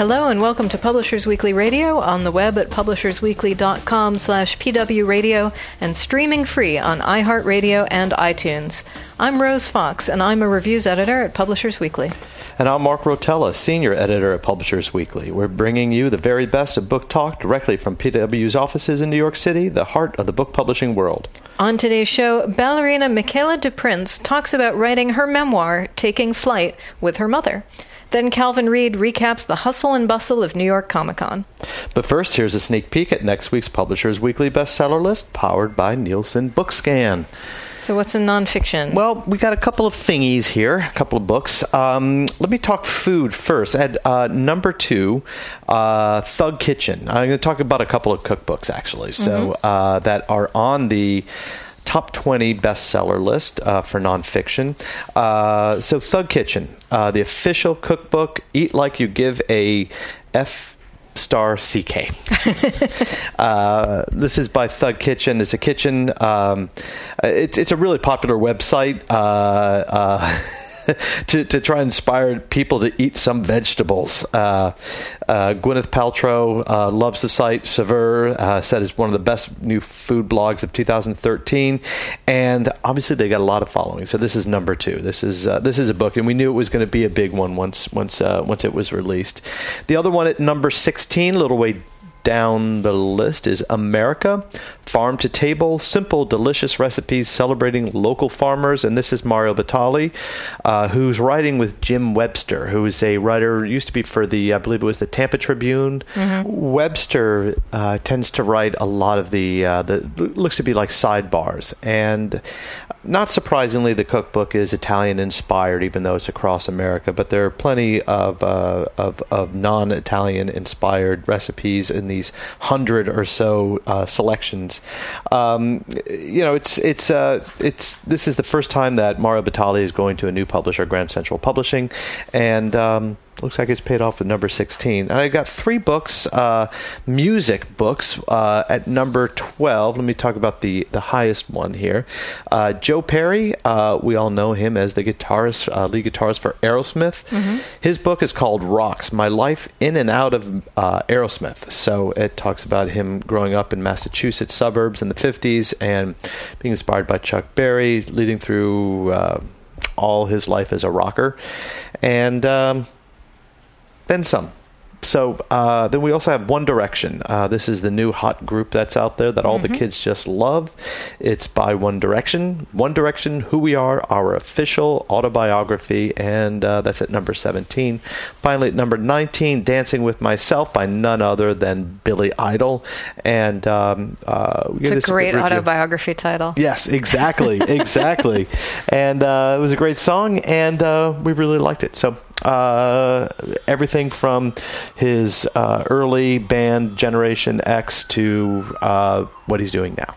Hello and welcome to Publishers Weekly Radio on the web at publishersweekly.com slash pwradio and streaming free on iHeartRadio and iTunes. I'm Rose Fox and I'm a reviews editor at Publishers Weekly. And I'm Mark Rotella, senior editor at Publishers Weekly. We're bringing you the very best of book talk directly from PW's offices in New York City, the heart of the book publishing world. On today's show, ballerina Michaela DePrince talks about writing her memoir, Taking Flight, with her mother. Then Calvin Reid recaps the hustle and bustle of New York Comic Con. But first, here's a sneak peek at next week's Publishers Weekly bestseller list, powered by Nielsen Bookscan. So, what's in nonfiction? Well, we got a couple of thingies here, a couple of books. Um, let me talk food first. At uh, number two, uh, Thug Kitchen. I'm going to talk about a couple of cookbooks actually, so mm-hmm. uh, that are on the top 20 bestseller list uh, for nonfiction. Uh, so, Thug Kitchen, uh, the official cookbook, Eat Like You Give a F star CK. uh, this is by Thug Kitchen. It's a kitchen. Um, it's it's a really popular website. Uh, uh, to, to try and inspire people to eat some vegetables. Uh, uh, Gwyneth Paltrow uh, loves the site. Saveur uh, said it's one of the best new food blogs of 2013, and obviously they got a lot of following. So this is number two. This is uh, this is a book, and we knew it was going to be a big one once once uh, once it was released. The other one at number 16, a little way down the list is America, farm to table, simple, delicious recipes celebrating local farmers. And this is Mario Batali, uh, who's writing with Jim Webster, who is a writer, used to be for the, I believe it was the Tampa Tribune. Mm-hmm. Webster uh, tends to write a lot of the, uh, the, looks to be like sidebars. And not surprisingly, the cookbook is Italian inspired, even though it's across America. But there are plenty of, uh, of, of non Italian inspired recipes in these hundred or so uh, selections. Um, you know, it's it's uh, it's this is the first time that Mario Batali is going to a new publisher, Grand Central Publishing, and um, looks like it's paid off with number 16. And I got three books, uh, music books, uh, at number 12. Let me talk about the, the highest one here. Uh, Joe Perry, uh, we all know him as the guitarist, uh, lead guitarist for Aerosmith. Mm-hmm. His book is called Rocks My Life in and Out of uh, Aerosmith. So it talks about him growing up in Massachusetts suburbs in the 50s and being inspired by Chuck Berry, leading through all his life as a rocker. And um, then some. So uh, then we also have One Direction. Uh, this is the new hot group that's out there that all mm-hmm. the kids just love. It's by One Direction. One Direction, Who We Are, our official autobiography, and uh, that's at number 17. Finally, at number 19, Dancing with Myself by none other than Billy Idol. And um, uh, it's a great autobiography title. Yes, exactly, exactly. and uh, it was a great song, and uh, we really liked it. So uh, everything from his uh, early band Generation X to uh, what he's doing now.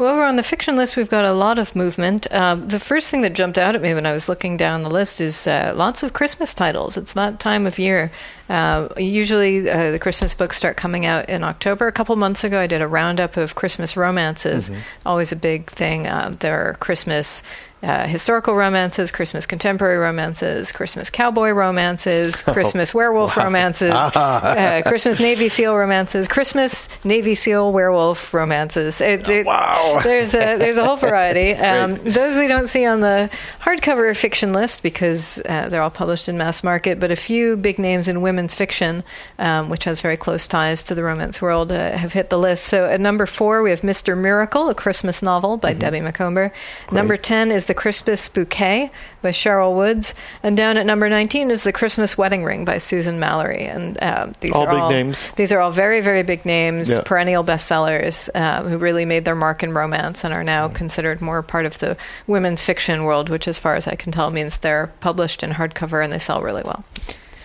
Well, over on the fiction list, we've got a lot of movement. Uh, the first thing that jumped out at me when I was looking down the list is uh, lots of Christmas titles. It's that time of year. Uh, usually, uh, the Christmas books start coming out in October. A couple months ago, I did a roundup of Christmas romances. Mm-hmm. Always a big thing. Uh, there are Christmas uh, historical romances, Christmas contemporary romances, Christmas cowboy romances, oh, Christmas werewolf wow. romances, uh, Christmas Navy SEAL romances, Christmas Navy SEAL werewolf romances. It, it, wow. There's a there's a whole variety. Um, those we don't see on the hardcover fiction list because uh, they're all published in mass market, but a few big names in women's fiction, um, which has very close ties to the romance world, uh, have hit the list. So at number four, we have Mr. Miracle, a Christmas novel by mm-hmm. Debbie Macomber. Great. Number 10 is The Christmas Bouquet by Sherryl Woods. And down at number 19 is The Christmas Wedding Ring by Susan Mallery. And uh, these all are big all, names. These are all very, very big names, yeah. perennial bestsellers uh, who really made their mark in romance and are now mm. considered more part of the women's fiction world, which, as far as I can tell, means they're published in hardcover and they sell really well.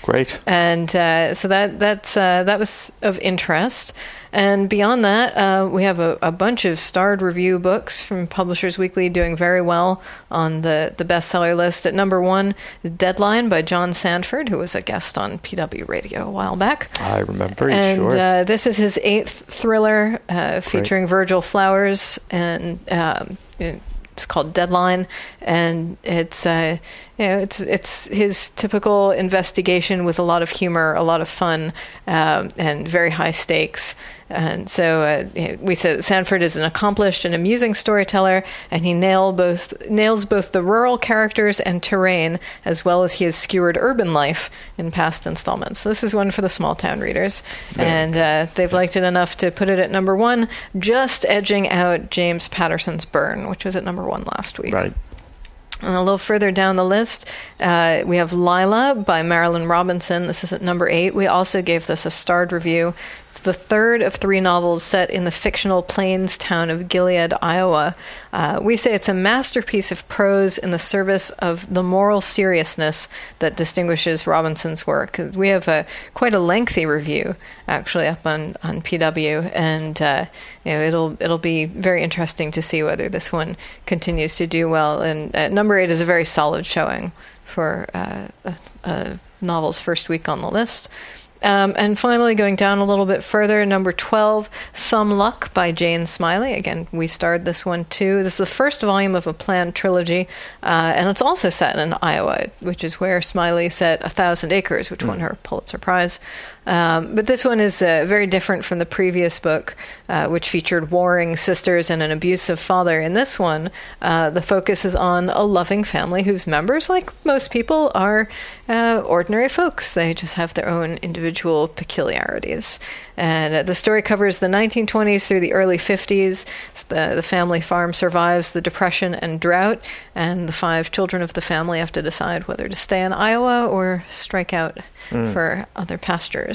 Great. And uh, so that that's uh, that was of interest. And beyond that, uh, we have a, a, bunch of starred review books from Publishers Weekly doing very well on the, the bestseller list. At number one Deadline by John Sandford, who was a guest on PW Radio a while back. I remember. And sure. uh, this is his eighth thriller uh, featuring Virgil Flowers and. Um, it's called Deadline, and it's uh, you know it's it's his typical investigation with a lot of humor, a lot of fun, um, and very high stakes. And so uh, we said Sandford is an accomplished and amusing storyteller, and he nail both nails both the rural characters and terrain, as well as he has skewered urban life in past installments. So this is one for the small town readers, and uh, they've liked it enough to put it at number one, just edging out James Patterson's Burn, which was at number one last week. Right. And a little further down the list, uh, we have Lila by Marilynne Robinson. This is at number eight. We also gave this a starred review. It's the third of three novels set in the fictional plains town of Gilead, Iowa. Uh, we say it's a masterpiece of prose in the service of the moral seriousness that distinguishes Robinson's work. We have a quite a lengthy review actually up on, on PW, and uh, you know, it'll it'll be very interesting to see whether this one continues to do well. And uh, number eight is a very solid showing for uh, a, a novel's first week on the list. Um, and finally, going down a little bit further, number 12, Some Luck by Jane Smiley. Again, we starred this one too. This is the first volume of a planned trilogy, uh, and it's also set in Iowa, which is where Smiley set A Thousand Acres, which mm. won her Pulitzer Prize. Um, but this one is uh, very different from the previous book, uh, which featured warring sisters and an abusive father. In this one, uh, the focus is on a loving family whose members, like most people, are uh, ordinary folks. They just have their own individual peculiarities. And uh, the story covers the 1920s through the early 50s. The, the family farm survives the Depression and drought, and the five children of the family have to decide whether to stay in Iowa or strike out mm. for other pastures.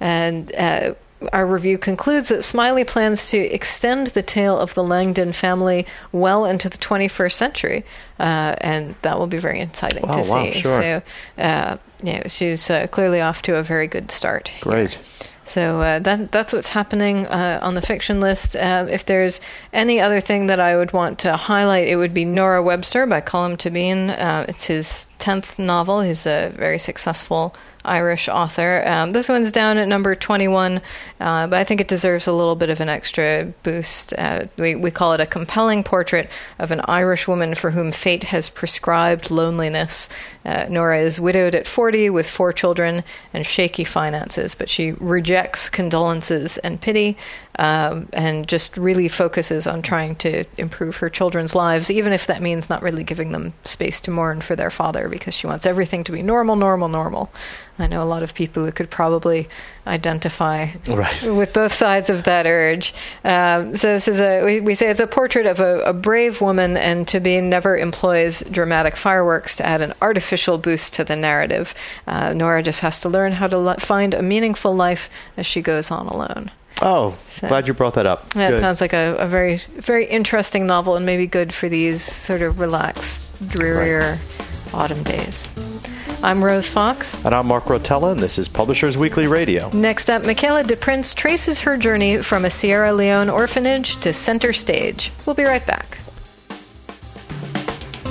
And uh, our review concludes that Smiley plans to extend the tale of the Langdon family well into the 21st century, uh, and that will be very exciting to wow, see. Sure. So, uh, yeah, she's uh, clearly off to a very good start. Great. Here. So uh, that that's what's happening uh, on the fiction list. Uh, if there's any other thing that I would want to highlight, it would be Nora Webster by Colm Tóibín. Uh, it's his tenth novel. He's a very successful Irish author. Um, this one's down at number 21, uh, but I think it deserves a little bit of an extra boost. Uh, we, we call it a compelling portrait of an Irish woman for whom fate has prescribed loneliness. Uh, Nora is widowed at 40 with four children and shaky finances, but she rejects condolences and pity um, and just really focuses on trying to improve her children's lives, even if that means not really giving them space to mourn for their father because she wants everything to be normal, normal, normal. I know a lot of people who could probably identify right. with both sides of that urge. Um, so this is a we, we, say it's a portrait of a, a brave woman, and Tóibín never employs dramatic fireworks to add an artificial boost to the narrative. Uh, Nora just has to learn how to le- find a meaningful life as she goes on alone. Oh, so, glad you brought that up. Yeah, it sounds like a, a, very, very interesting novel, and maybe good for these sort of relaxed, drearier right. autumn days. I'm Rose Fox. And I'm Mark Rotella, and this is Publishers Weekly Radio. Next up, Michaela DePrince traces her journey from a Sierra Leone orphanage to center stage. We'll be right back.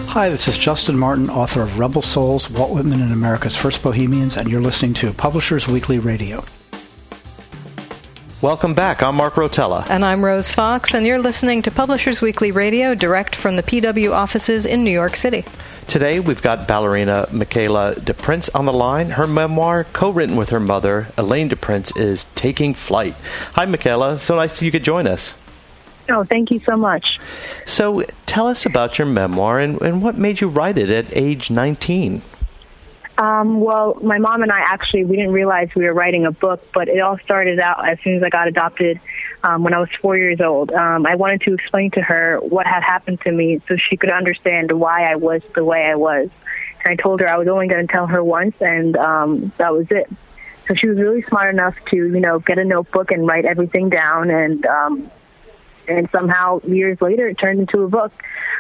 Hi, this is Justin Martin, author of Rebel Souls, Walt Whitman and America's First Bohemians, and you're listening to Publishers Weekly Radio. Welcome back. I'm Mark Rotella. And I'm Rose Fox, and you're listening to Publishers Weekly Radio direct from the PW offices in New York City. Today we've got ballerina Michaela DePrince on the line. Her memoir, co written with her mother, Elaine DePrince, is Taking Flight. Hi, Michaela. So nice you could join us. Oh, thank you so much. So tell us about your memoir and, and what made you write it at age 19. Um, well, my mom and I actually we didn't realize we were writing a book, but it all started out as soon as I got adopted um, when I was four years old. Um, I wanted to explain to her what had happened to me so she could understand why I was the way I was. And I told her I was only going to tell her once, and um, that was it. So she was really smart enough to, you know, get a notebook and write everything down, and um, and somehow years later it turned into a book.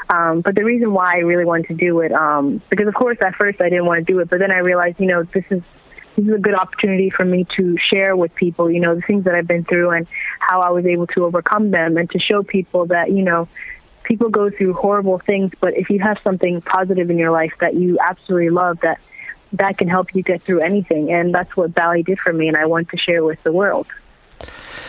Um, but the reason why I really wanted to do it, um, because of course at first I didn't want to do it, but then I realized, you know, this is this is a good opportunity for me to share with people, you know, the things that I've been through and how I was able to overcome them and to show people that, you know, people go through horrible things, but if you have something positive in your life that you absolutely love, that that can help you get through anything. And that's what ballet did for me, and I want to share with the world.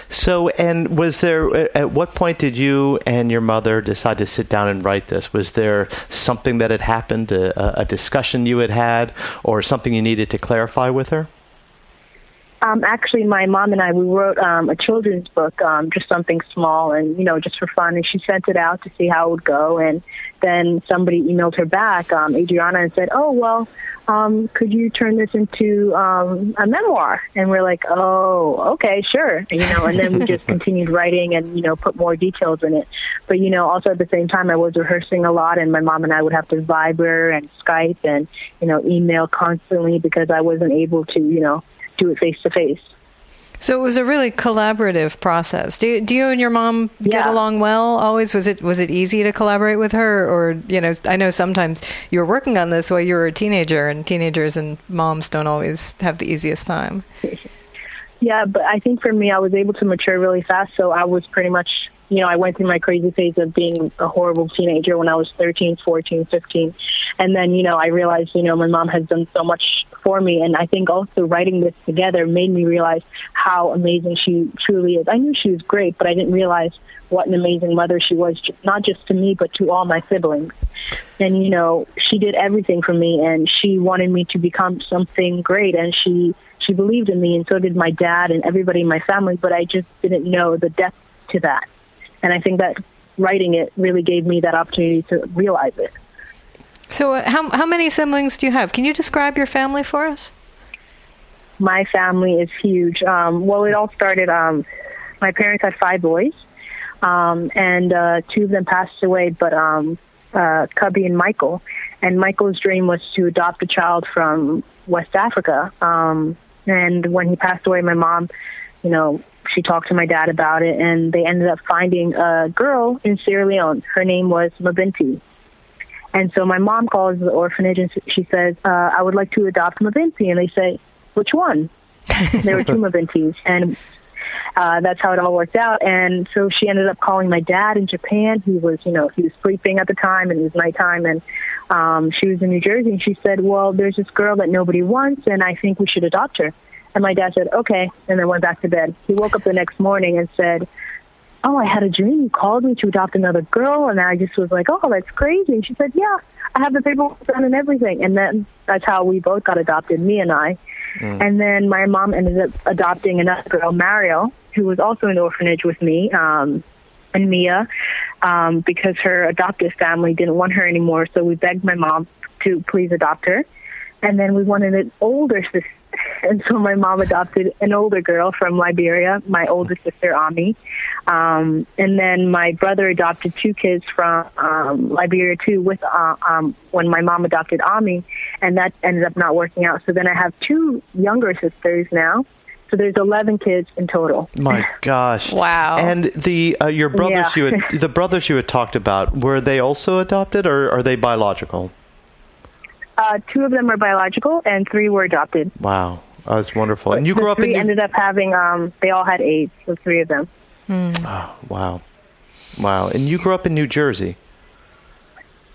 So, and was there, at what point did you and your mother decide to sit down and write this? Was there something that had happened, a, a discussion you had had, or something you needed to clarify with her? Um, actually, my mom and I we wrote um, a children's book, um, just something small and you know just for fun. And she sent it out to see how it would go. And then somebody emailed her back, um, Adriana, and said, "Oh well, um, could you turn this into um, a memoir?" And we're like, "Oh, okay, sure." And, you know, and then we just continued writing and you know put more details in it. But you know, also at the same time, I was rehearsing a lot, and my mom and I would have to Viber and Skype and you know email constantly because I wasn't able to you know do it face to face. So it was a really collaborative process. Do do you and your mom get Yeah. along well? Always was it was it easy to collaborate with her, or you know? I know sometimes you were working on this while you were a teenager, and teenagers and moms don't always have the easiest time. Yeah, but I think for me, I was able to mature really fast. So I was pretty much, you know, I went through my crazy phase of being a horrible teenager when I was 13, 14, 15. And then, you know, I realized, you know, my mom has done so much for me. And I think also writing this together made me realize how amazing she truly is. I knew she was great, but I didn't realize what an amazing mother she was, not just to me, but to all my siblings. And, you know, she did everything for me and she wanted me to become something great. And she, she believed in me and so did my dad and everybody in my family, but I just didn't know the depth to that. And I think that writing it really gave me that opportunity to realize it. So uh, how how many siblings do you have? Can you describe your family for us? My family is huge. Um, well, it all started, um, my parents had five boys, um, and uh, two of them passed away, but um, uh, Cubby and Michael. And Michael's dream was to adopt a child from West Africa. Um, and when he passed away, my mom, you know, she talked to my dad about it, and they ended up finding a girl in Sierra Leone. Her name was Mabinti. And so my mom calls the orphanage and she says, uh, I would like to adopt Mabinti. And they say, which one? there were two Mabintis. And uh, that's how it all worked out. And so she ended up calling my dad in Japan. He was, you know, he was sleeping at the time and it was nighttime. And um, she was in New Jersey. And she said, well, there's this girl that nobody wants and I think we should adopt her. And my dad said, okay, and then went back to bed. He woke up the next morning and said, oh, I had a dream. You called me to adopt another girl. And I just was like, oh, that's crazy. And she said, yeah, I have the paperwork done and everything. And then that's how we both got adopted, me and I. And then my mom ended up adopting another girl, Mario, who was also in the orphanage with me um, and Mia, um, because her adoptive family didn't want her anymore. So we begged my mom to please adopt her. And then we wanted an older sister. And so my mom adopted an older girl from Liberia, my older sister, Ami. Um, and then my brother adopted two kids from um, Liberia too with uh, um, when my mom adopted Ami, and that ended up not working out. So then I have two younger sisters now. So there's 11 kids in total. My gosh! Wow. And the uh, your brothers Yeah. you had the brothers you had talked about were they also adopted or are they biological? Uh, two of them are biological, and three were adopted. Wow, that's wonderful. And you the grew up three in New- ended up having um, they all had AIDS. The three of them. oh, wow, wow. And you grew up in New Jersey.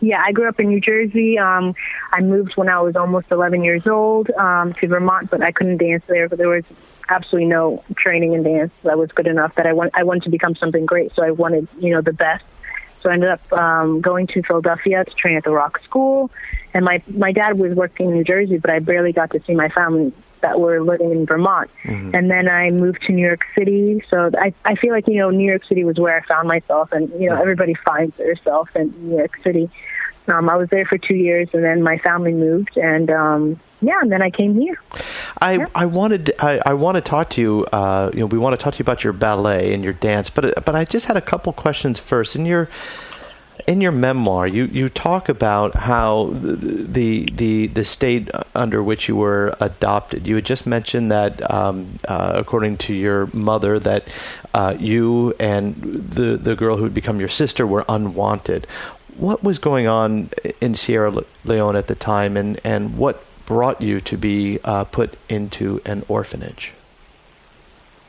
Yeah, I grew up in New Jersey. Um, I moved when I was almost 11 years old um, to Vermont, but I couldn't dance there. But there was absolutely no training in dance that was good enough that I want I wanted to become something great. So I wanted you know the best. So I ended up um, going to Philadelphia to train at the Rock School, and my my dad was working in New Jersey, but I barely got to see my family that were living in Vermont. And then I moved to New York City. So I I feel like you know New York City was where I found myself, and you know everybody finds herself in New York City. Um, I was there for two years, and then my family moved, and um, yeah, and then I came here. I, I wanted I, I want to talk to you. Uh, you know, we want to talk to you about your ballet and your dance, but but I just had a couple questions first. In your in your memoir, you, you talk about how the the the state under which you were adopted. You had just mentioned that, um, uh, according to your mother, that uh, you and the the girl who would become your sister were unwanted. What was going on in Sierra Leone at the time, and, and what brought you to be uh, put into an orphanage?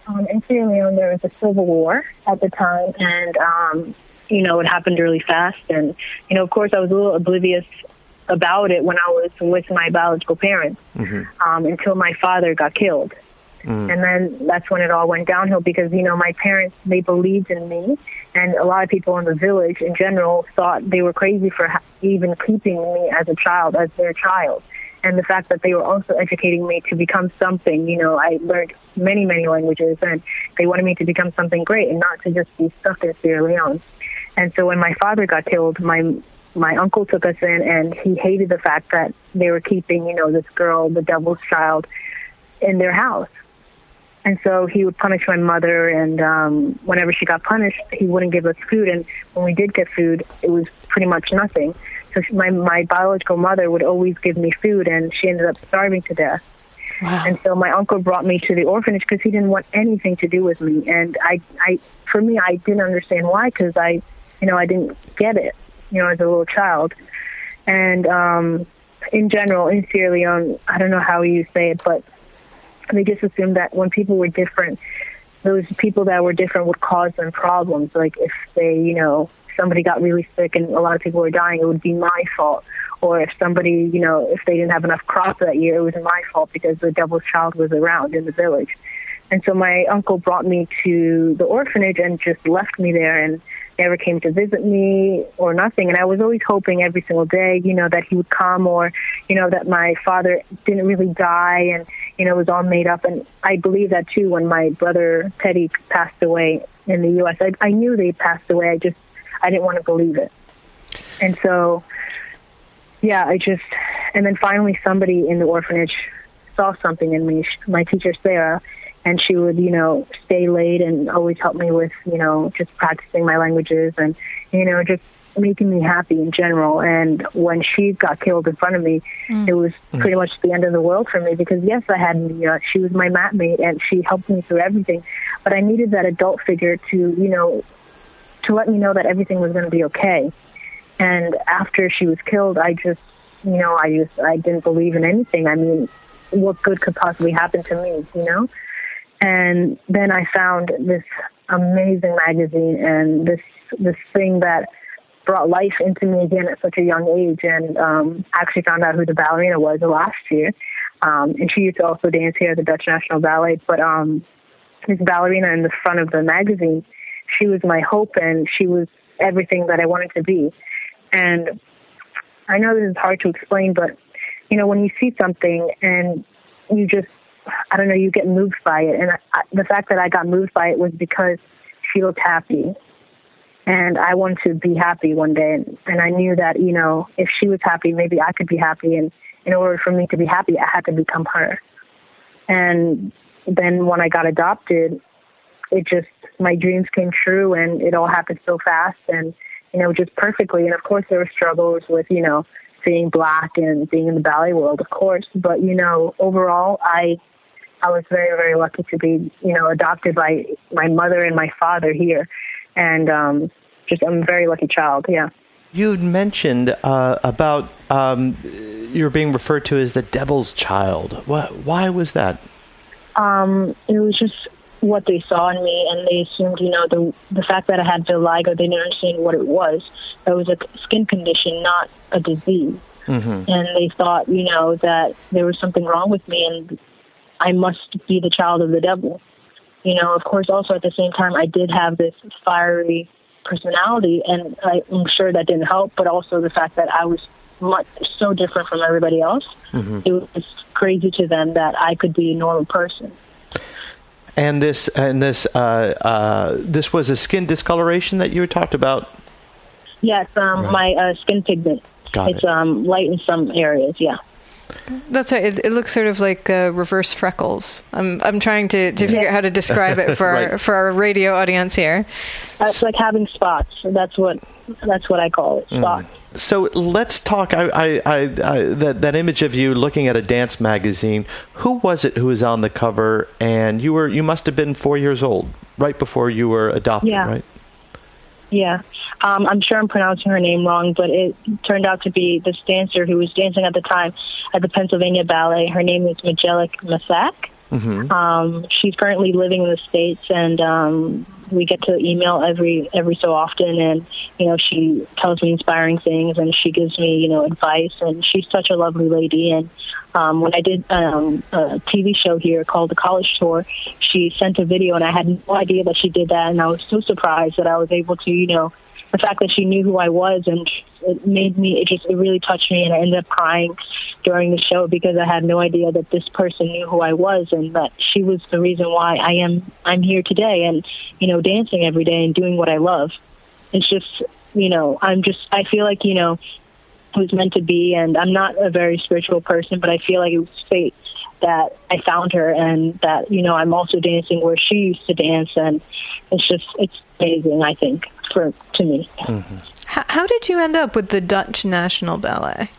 Um, in Sierra Leone, there was a civil war at the time, and um, you know it happened really fast. And you know, of course, I was a little oblivious about it when I was with my biological parents mm-hmm. um, until my father got killed. Mm. And then that's when it all went downhill because, you know, my parents, they believed in me. And a lot of people in the village in general thought they were crazy for ha- even keeping me as a child, as their child. And the fact that they were also educating me to become something, you know, I learned many, many languages and they wanted me to become something great and not to just be stuck in Sierra Leone. And so when my father got killed, my my uncle took us in and he hated the fact that they were keeping, you know, this girl, the devil's child, in their house. And so he would punish my mother, and um, whenever she got punished, he wouldn't give us food. And when we did get food, it was pretty much nothing. So my my biological mother would always give me food, and she ended up starving to death. Wow. And so my uncle brought me to the orphanage because he didn't want anything to do with me. And I, I, for me, I didn't understand why because I, you know, I didn't get it, you know, as a little child. And um, in general, in Sierra Leone, I don't know how you say it, but they just assumed that when people were different, those people that were different would cause them problems. Like if they, you know, somebody got really sick and a lot of people were dying, it would be my fault. Or if somebody, you know, if they didn't have enough crop that year, it was my fault because the devil's child was around in the village. And so my uncle brought me to the orphanage and just left me there and never came to visit me or nothing. And I was always hoping every single day, you know, that he would come or, you know, that my father didn't really die and, you know, it was all made up. And I believe that too when my brother Teddy passed away in the U.S. I, I knew they passed away. I just, I didn't want to believe it. And so, yeah, I just, and then finally somebody in the orphanage saw something in me. My teacher, Sarah, and she would, you know, stay late and always help me with, you know, just practicing my languages and, you know, just making me happy in general. And when she got killed in front of me, mm. it was mm. pretty much the end of the world for me because yes, I had, you know, she was my mat mate and she helped me through everything, but I needed that adult figure to, you know, to let me know that everything was going to be okay. And after she was killed, I just, you know, I just, I didn't believe in anything. I mean, what good could possibly happen to me, you know? And then I found this amazing magazine and this this thing that brought life into me again at such a young age. And um, actually found out who the ballerina was last year. Um, and she used to also dance here at the Dutch National Ballet. But um, this ballerina in the front of the magazine, she was my hope, and she was everything that I wanted to be. And I know this is hard to explain, but you know, when you see something and you just I don't know, you get moved by it. And I, the fact that I got moved by it was because she looked happy. And I wanted to be happy one day. And, and I knew that, you know, if she was happy, maybe I could be happy. And in order for me to be happy, I had to become her. And then when I got adopted, it just, my dreams came true and it all happened so fast and, you know, just perfectly. And of course, there were struggles with, you know, being black and being in the ballet world, of course. But, you know, overall, I I was very, very lucky to be, you know, adopted by my mother and my father here. And um, just, I'm a very lucky child, yeah. You mentioned uh, about um, you're being referred to as the devil's child. What, why was that? Um, it was just what they saw in me, and they assumed, you know, the the fact that I had vitiligo, they didn't understand what it was. It was a skin condition, not a disease. Mm-hmm. And they thought, you know, that there was something wrong with me, and I must be the child of the devil. You know, of course, also at the same time, I did have this fiery personality, and I, am sure that didn't help, but also the fact that I was much so different from everybody else. Mm-hmm. It was crazy to them that I could be a normal person. And this and this uh, uh, this was a skin discoloration that you talked about. Yes, um, right. my uh, skin pigment. Got it's it. um, light in some areas. Yeah. That's right. It, it, looks sort of like uh, reverse freckles. I'm I'm trying to, to figure out how to describe it for right. our, for our radio audience here. It's like having spots. That's what that's what I call it. Spots. Mm. So let's talk. I, I, I, that that image of you looking at a dance magazine. Who was it who was on the cover? And you were you must have been four years old, right before you were adopted, yeah. right? Yeah, um, I'm sure I'm pronouncing her name wrong, but it turned out to be this dancer who was dancing at the time at the Pennsylvania Ballet. Her name is Magali Messac. Mm-hmm. Um, she's currently living in the states, and um, we get to email every every so often. And you know, she tells me inspiring things, and she gives me you know advice. And she's such a lovely lady. And um, when I did um, a TV show here called The College Tour, she sent a video, and I had no idea that she did that. And I was so surprised that I was able to you know the fact that she knew who I was and it made me it just it really touched me and I ended up crying during the show because I had no idea that this person knew who I was and that she was the reason why I am I'm here today and you know dancing every day and doing what I love. It's just you know I'm just I feel like you know it was meant to be and I'm not a very spiritual person but I feel like it was fate that I found her and that you know I'm also dancing where she used to dance and it's just it's amazing I think for to me. Mm-hmm. How, how, did you end up with the Dutch National Ballet?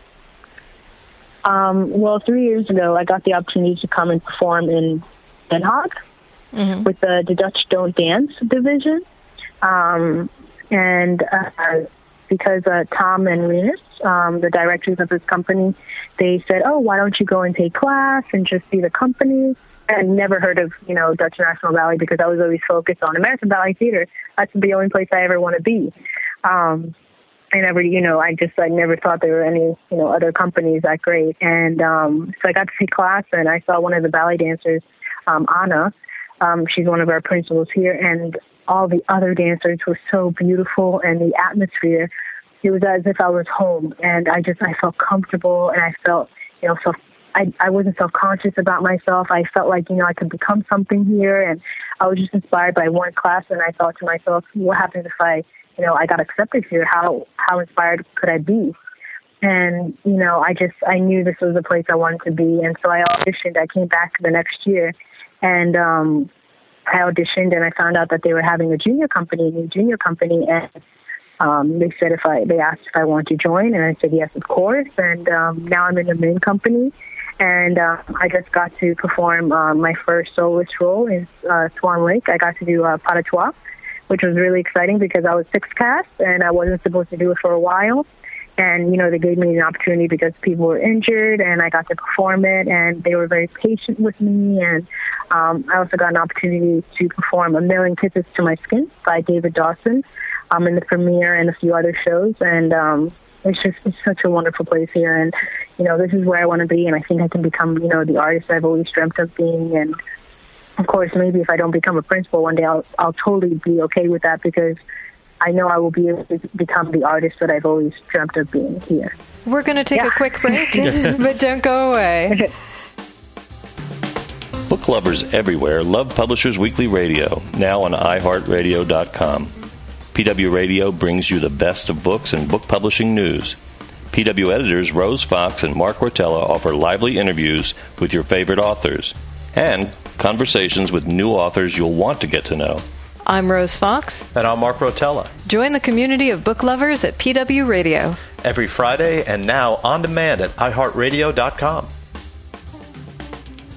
Um, well, three years ago, I got the opportunity to come and perform in Den Haag mm-hmm. with the, the Dutch Don't Dance division. Um, and uh, because uh, Tom and Rinus, um, the directors of this company, they said, "Oh, why don't you go and take class and just see the company?" And never heard of you know Dutch National Ballet because I was always focused on American Ballet Theater. That's the only place I ever want to be. Um, I never, you know, I just I never thought there were any, you know, other companies that great. And um, so I got to see class, and I saw one of the ballet dancers, um, Anna. Um, she's one of our principals here, and all the other dancers were so beautiful, and the atmosphere. It was as if I was home, and I just I felt comfortable, and I felt, you know, self I, I wasn't self conscious about myself. I felt like, you know, I could become something here. And I was just inspired by one class. And I thought to myself, what happens if I, you know, I got accepted here? How, how inspired could I be? And, you know, I just, I knew this was the place I wanted to be. And so I auditioned. I came back the next year and, um, I auditioned and I found out that they were having a junior company, a new junior company. And, um, they said if I, they asked if I wanted to join and I said yes, of course. And, um, now I'm in the main company and uh, I just got to perform uh, my first soloist role in uh, Swan Lake. I got to do uh, Pas de Trois, which was really exciting because I was sixth cast and I wasn't supposed to do it for a while. And you know they gave me an opportunity because people were injured, and I got to perform it, and they were very patient with me. And um, I also got an opportunity to perform A Million Kisses to My Skin by David Dawson um, in the premiere and a few other shows. And um, it's just it's such a wonderful place here, and you know this is where I want to be, and I think I can become you know the artist I've always dreamt of being, and of course maybe if I don't become a principal one day, I'll I'll totally be okay with that because I know I will be able to become the artist that I've always dreamt of being here. We're going to take yeah. a quick break, but don't go away. Book lovers everywhere love Publishers Weekly Radio, now on iHeartRadio.com. PW Radio brings you the best of books and book publishing news. PW editors Rose Fox and Mark Rotella offer lively interviews with your favorite authors and conversations with new authors you'll want to get to know. I'm Rose Fox. And I'm Mark Rotella. Join the community of book lovers at PW Radio. Every Friday and now on demand at iHeartRadio.com.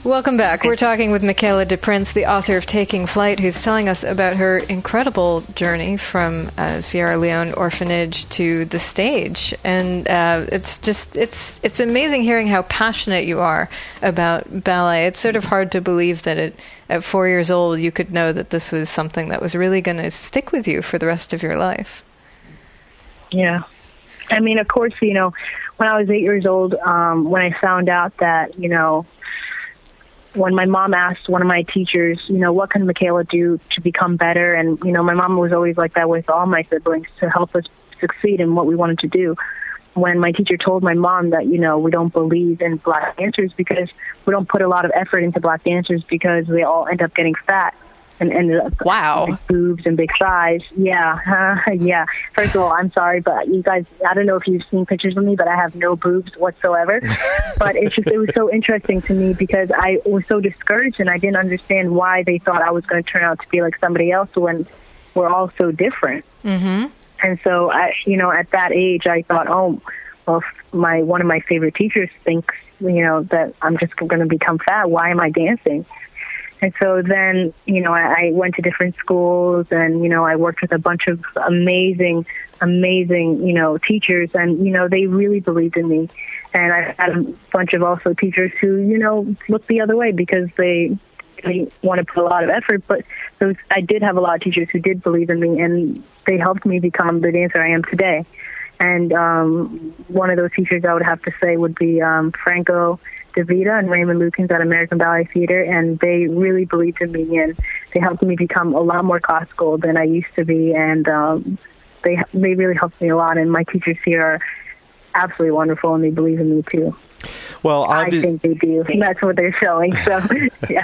Welcome back. We're talking with Michaela DePrince, the author of Taking Flight, who's telling us about her incredible journey from uh, Sierra Leone orphanage to the stage. And uh, it's just it's it's amazing hearing how passionate you are about ballet. It's sort of hard to believe that it, at four years old you could know that this was something that was really going to stick with you for the rest of your life. Yeah, I mean, of course, you know, when I was eight years old, um, when I found out that you know when my mom asked one of my teachers, you know, what can Michaela do to become better? And, you know, my mom was always like that with all my siblings to help us succeed in what we wanted to do. When my teacher told my mom that, you know, we don't believe in black dancers because we don't put a lot of effort into black dancers because they all end up getting fat and ended up wow big boobs and big thighs. Yeah, uh, yeah. First of all, I'm sorry, but you guys, I don't know if you've seen pictures of me, but I have no boobs whatsoever. but it's just it was so interesting to me because I was so discouraged and I didn't understand why they thought I was going to turn out to be like somebody else when we're all so different. Mm-hmm. And so I, you know, at that age, I thought, oh, well, my one of my favorite teachers thinks, you know, that I'm just going to become fat. Why am I dancing? And so then, you know, I, I went to different schools and, you know, I worked with a bunch of amazing, amazing, you know, teachers and, you know, they really believed in me. And I had a bunch of also teachers who, you know, looked the other way because they really want to put a lot of effort. But those, I did have a lot of teachers who did believe in me and they helped me become the dancer I am today. And um, one of those teachers I would have to say would be um, Franco DeVita and Raymond Lukens at American Ballet Theater, and they really believed in me and they helped me become a lot more classical than I used to be, and um, they they really helped me a lot. And my teachers here are absolutely wonderful, and they believe in me too. Well, I think they do. That's what they're showing. So, yeah.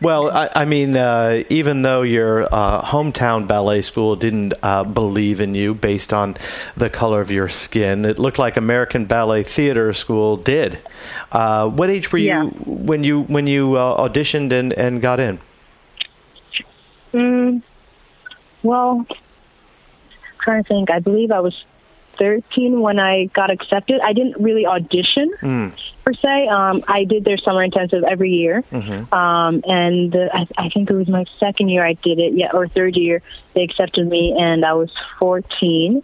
Well, I, I mean, uh, even though your uh, hometown ballet school didn't uh, believe in you based on the color of your skin, it looked like American Ballet Theater School did. Uh, what age were you Yeah. when you when you uh, auditioned and, and got in? Mm, well, I'm trying to think. I believe I was 13 when I got accepted. I didn't really audition per se. Um, I did their summer intensive every year, um, and the, I, I think it was my second year I did it. Yeah, or third year they accepted me, and I was 14.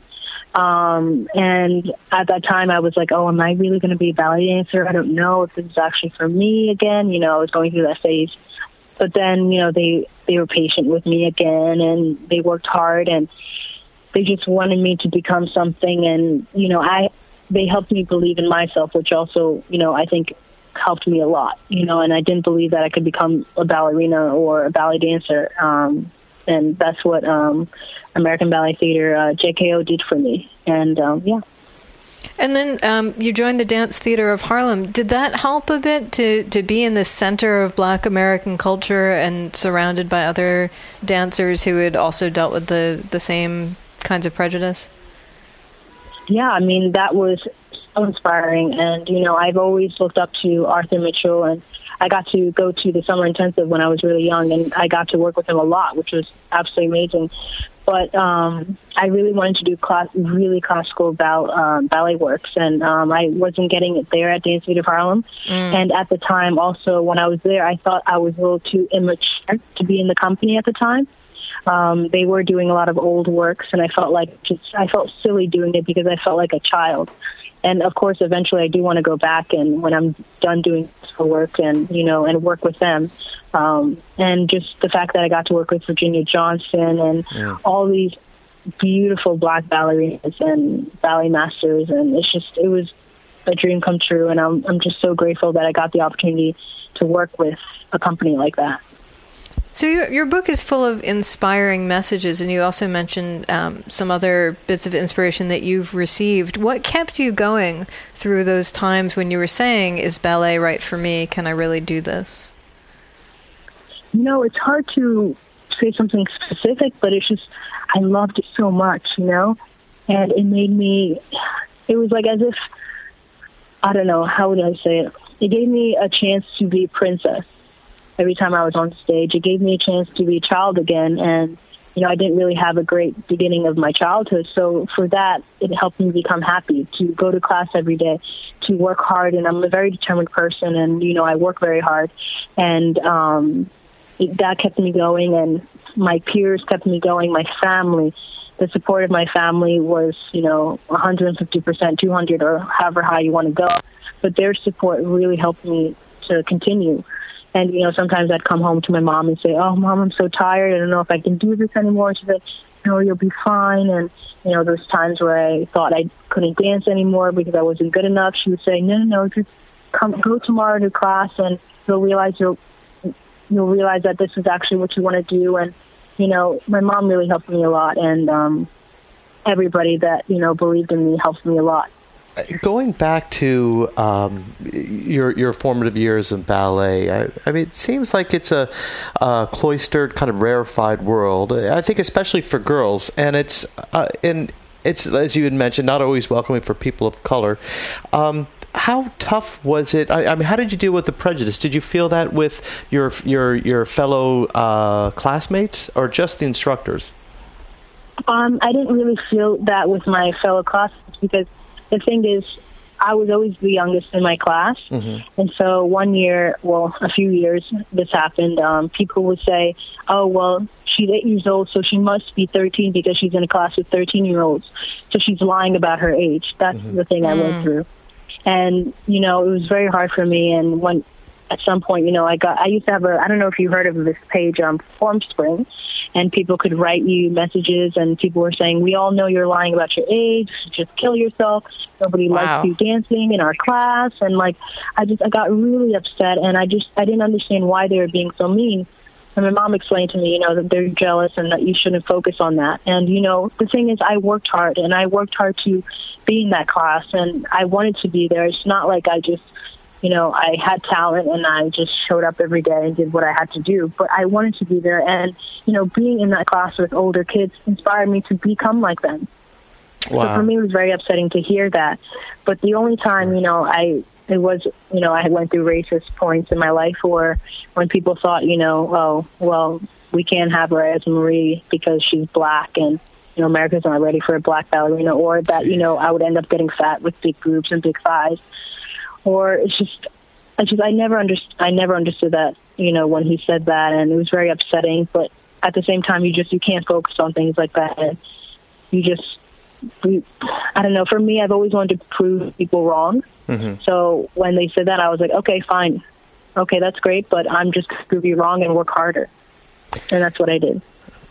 Um, and at that time, I was like, "Oh, am I really going to be a ballet dancer? I don't know if this is actually for me again." You know, I was going through that phase. But then, you know, they they were patient with me again, and they worked hard, and they just wanted me to become something. And you know, I they helped me believe in myself, which also, you know, I think helped me a lot. You know, and I didn't believe that I could become a ballerina or a ballet dancer. Um, and that's what um, American Ballet Theater uh, JKO did for me. And um, yeah. And then um, you joined the Dance Theater of Harlem. Did that help a bit to, to be in the center of Black American culture and surrounded by other dancers who had also dealt with the, the same kinds of prejudice? yeah, I mean, that was so inspiring. And, you know, I've always looked up to Arthur Mitchell, and I got to go to the summer intensive when I was really young, and I got to work with him a lot, which was absolutely amazing. But um, I really wanted to do class, really classical ball, um, ballet works, and um, I wasn't getting it there at Dance Theater of Harlem. And at the time, also when I was there, I thought I was a little too immature to be in the company at the time um, they were doing a lot of old works, and I felt like just I felt silly doing it because I felt like a child. And of course, eventually, I do want to go back and when I'm done doing for work and you know and work with them. Um, and just the fact that I got to work with Virginia Johnson and all these beautiful black ballerinas and ballet masters, and it's just it was a dream come true. And I'm I'm just so grateful that I got the opportunity to work with a company like that. So your your book is full of inspiring messages, and you also mentioned um, some other bits of inspiration that you've received. What kept you going through those times when you were saying, "Is ballet right for me? Can I really do this?" you know, it's hard to say something specific, but it's just I loved it so much, you know, and it made me. It was like as if I don't know how would I say it. It gave me a chance to be a princess every time I was on stage. It gave me a chance to be a child again, and you know, I didn't really have a great beginning of my childhood. So for that, it helped me become happy to go to class every day, to work hard. And I'm a very determined person and, you know, I work very hard. And, um, it, that kept me going and my peers kept me going, my family. The support of my family was, you know, 150%, 200 or however high you want to go. But their support really helped me to continue. And, you know, sometimes I'd come home to my mom and say, oh, mom, I'm so tired. I don't know if I can do this anymore. She's like, no, you'll be fine. And, you know, there's times where I thought I couldn't dance anymore because I wasn't good enough. She would say, no, no, no, just come, go tomorrow to class and you'll realize you'll, you'll realize that this is actually what you want to do. And, you know, my mom really helped me a lot. And, um, everybody that, you know, believed in me helped me a lot. Going back to um, your your formative years in ballet, I, I mean, it seems like it's a, a cloistered, kind of rarefied world. I think, especially for girls, and it's uh, and it's as you had mentioned, not always welcoming for people of color. Um, how tough was it? I, I, mean, how did you deal with the prejudice? Did you feel that with your your your fellow uh, classmates, or just the instructors? Um, I didn't really feel that with my fellow classmates because the thing is, I was always the youngest in my class, mm-hmm. and so one year, well, a few years, this happened. Um, people would say, "Oh, well, she's eight years old, so she must be 13 because she's in a class with 13 year olds. So she's lying about her age. That's mm-hmm. the thing I went mm. through. And, you know, it was very hard for me. And when, at some point, you know, I got, I used to have a, I don't know if you heard of this page, um, Formspring, and people could write you messages and people were saying, we all know you're lying about your age, just kill yourself. Nobody wow. likes you dancing in our class. And like, I just, I got really upset and I just, I didn't understand why they were being so mean. And my mom explained to me, you know, that they're jealous and that you shouldn't focus on that. And, you know, the thing is, I worked hard and I worked hard to be in that class and I wanted to be there. It's not like I just, you know, I had talent and I just showed up every day and did what I had to do, but I wanted to be there. And, you know, being in that class with older kids inspired me to become like them. Wow. So for me, it was very upsetting to hear that. But the only time, you know, I it was, you know, I went through racist points in my life where when people thought, you know, oh, well, we can't have her as Marie because she's black and, you know, America's not ready for a black ballerina, or that, you know, I would end up getting fat with big boobs and big thighs. Or it's just, I just, I never understood, I never understood that, you know, when he said that, and it was very upsetting, but at the same time, you just, you can't focus on things like that. And you just, I don't know. For me, I've always wanted to prove people wrong. Mm-hmm. So when they said that, I was like, okay, fine, okay, that's great, but I'm just going to prove you wrong and work harder, and that's what I did.